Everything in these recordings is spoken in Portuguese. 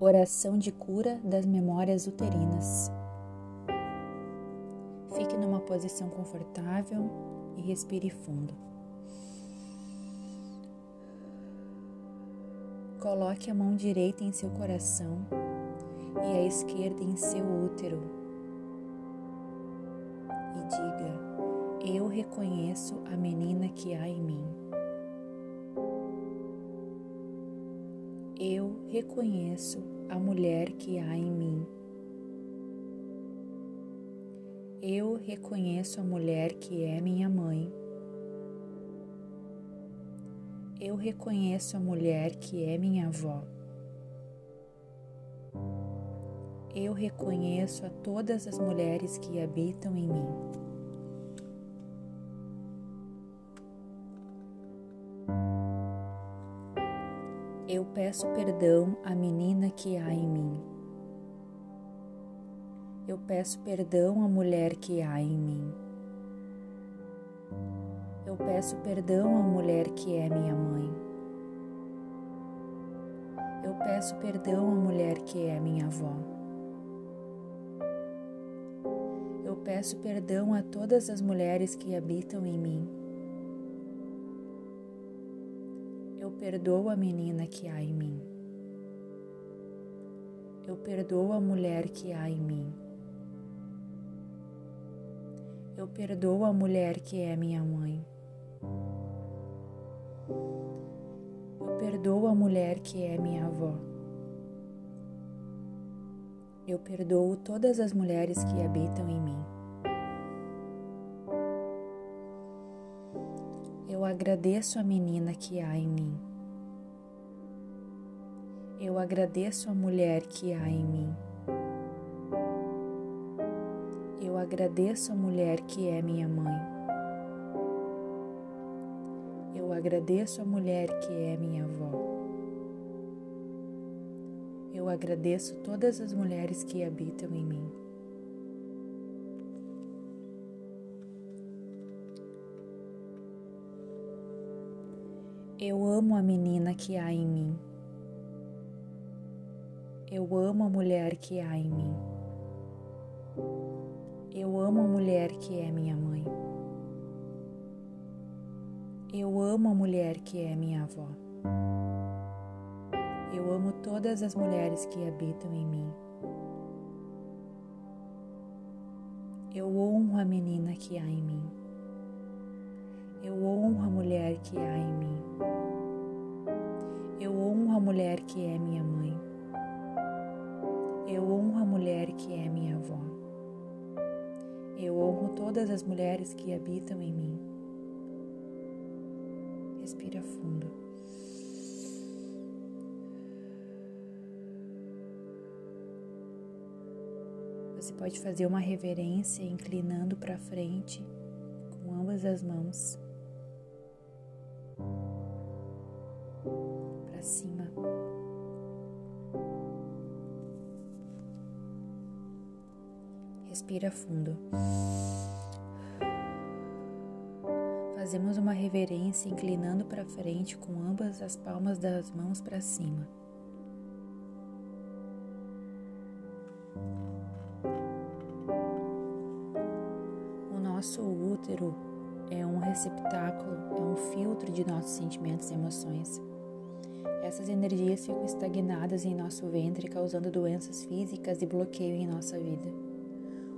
Oração de cura das memórias uterinas. Fique numa posição confortável e respire fundo. Coloque a mão direita em seu coração e a esquerda em seu útero e diga: Eu reconheço a menina que há em mim. Eu reconheço a mulher que há em mim. Eu reconheço a mulher que é minha mãe. Eu reconheço a mulher que é minha avó. Eu reconheço a todas as mulheres que habitam em mim. Eu peço perdão à menina que há em mim. Eu peço perdão à mulher que há em mim. Eu peço perdão à mulher que é minha mãe. Eu peço perdão à mulher que é minha avó. Eu peço perdão a todas as mulheres que habitam em mim. Perdoo a menina que há em mim. Eu perdoo a mulher que há em mim. Eu perdoo a mulher que é minha mãe. Eu perdoo a mulher que é minha avó. Eu perdoo todas as mulheres que habitam em mim. Eu agradeço a menina que há em mim. Eu agradeço a mulher que há em mim. Eu agradeço a mulher que é minha mãe. Eu agradeço a mulher que é minha avó. Eu agradeço todas as mulheres que habitam em mim. Eu amo a menina que há em mim. Eu amo a mulher que há em mim. Eu amo a mulher que é minha mãe. Eu amo a mulher que é minha avó. Eu amo todas as mulheres que habitam em mim. Eu honro a menina que há em mim. Eu honro a mulher que há em mim. Eu honro a mulher que é minha mãe. Eu honro a mulher que é minha avó. Eu honro todas as mulheres que habitam em mim. Respira fundo. Você pode fazer uma reverência inclinando para frente com ambas as mãos. Para cima. Respira fundo. Fazemos uma reverência inclinando para frente com ambas as palmas das mãos para cima. O nosso útero é um receptáculo, é um filtro de nossos sentimentos e emoções. Essas energias ficam estagnadas em nosso ventre, causando doenças físicas e bloqueio em nossa vida.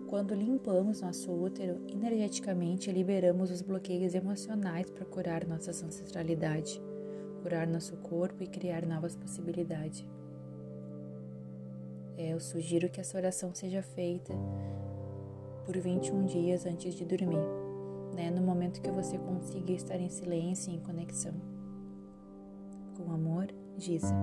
Quando limpamos nosso útero, energeticamente liberamos os bloqueios emocionais para curar nossa ancestralidade, curar nosso corpo e criar novas possibilidades. É, eu sugiro que essa oração seja feita por 21 dias antes de dormir, né? no momento que você consiga estar em silêncio e em conexão. Com amor, Giza.